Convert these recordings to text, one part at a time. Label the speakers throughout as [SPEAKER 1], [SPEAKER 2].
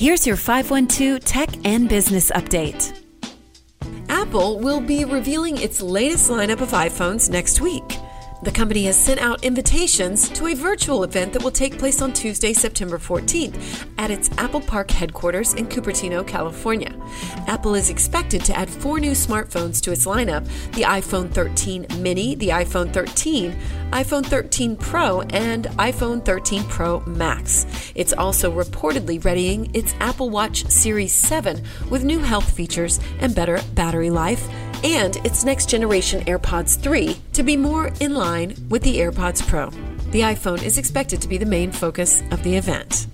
[SPEAKER 1] Here's your 512 Tech and Business Update. Apple will be revealing its latest lineup of iPhones next week. The company has sent out invitations to a virtual event that will take place on Tuesday, September 14th at its Apple Park headquarters in Cupertino, California. Apple is expected to add four new smartphones to its lineup the iPhone 13 mini, the iPhone 13, iPhone 13 Pro, and iPhone 13 Pro Max. It's also reportedly readying its Apple Watch Series 7 with new health features and better battery life and its next generation AirPods 3 to be more in line with the AirPods Pro. The iPhone is expected to be the main focus of the event.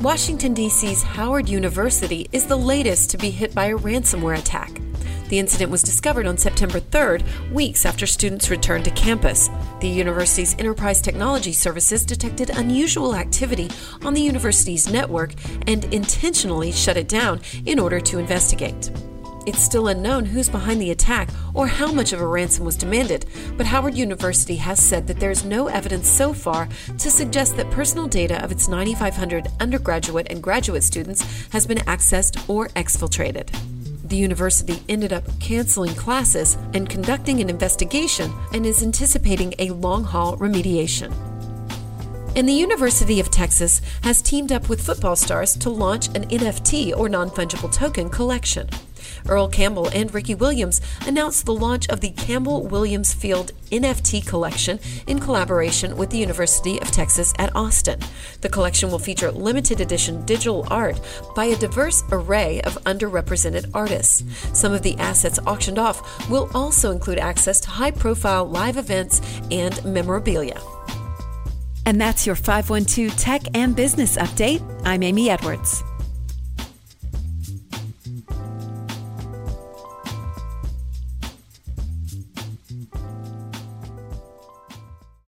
[SPEAKER 1] Washington, D.C.'s Howard University is the latest to be hit by a ransomware attack. The incident was discovered on September 3rd, weeks after students returned to campus. The university's Enterprise Technology Services detected unusual activity on the university's network and intentionally shut it down in order to investigate. It's still unknown who's behind the attack or how much of a ransom was demanded, but Howard University has said that there's no evidence so far to suggest that personal data of its 9,500 undergraduate and graduate students has been accessed or exfiltrated. The university ended up canceling classes and conducting an investigation and is anticipating a long haul remediation. And the University of Texas has teamed up with football stars to launch an NFT or non fungible token collection. Earl Campbell and Ricky Williams announced the launch of the Campbell Williams Field NFT collection in collaboration with the University of Texas at Austin. The collection will feature limited edition digital art by a diverse array of underrepresented artists. Some of the assets auctioned off will also include access to high profile live events and memorabilia. And that's your 512 Tech and Business Update. I'm Amy Edwards.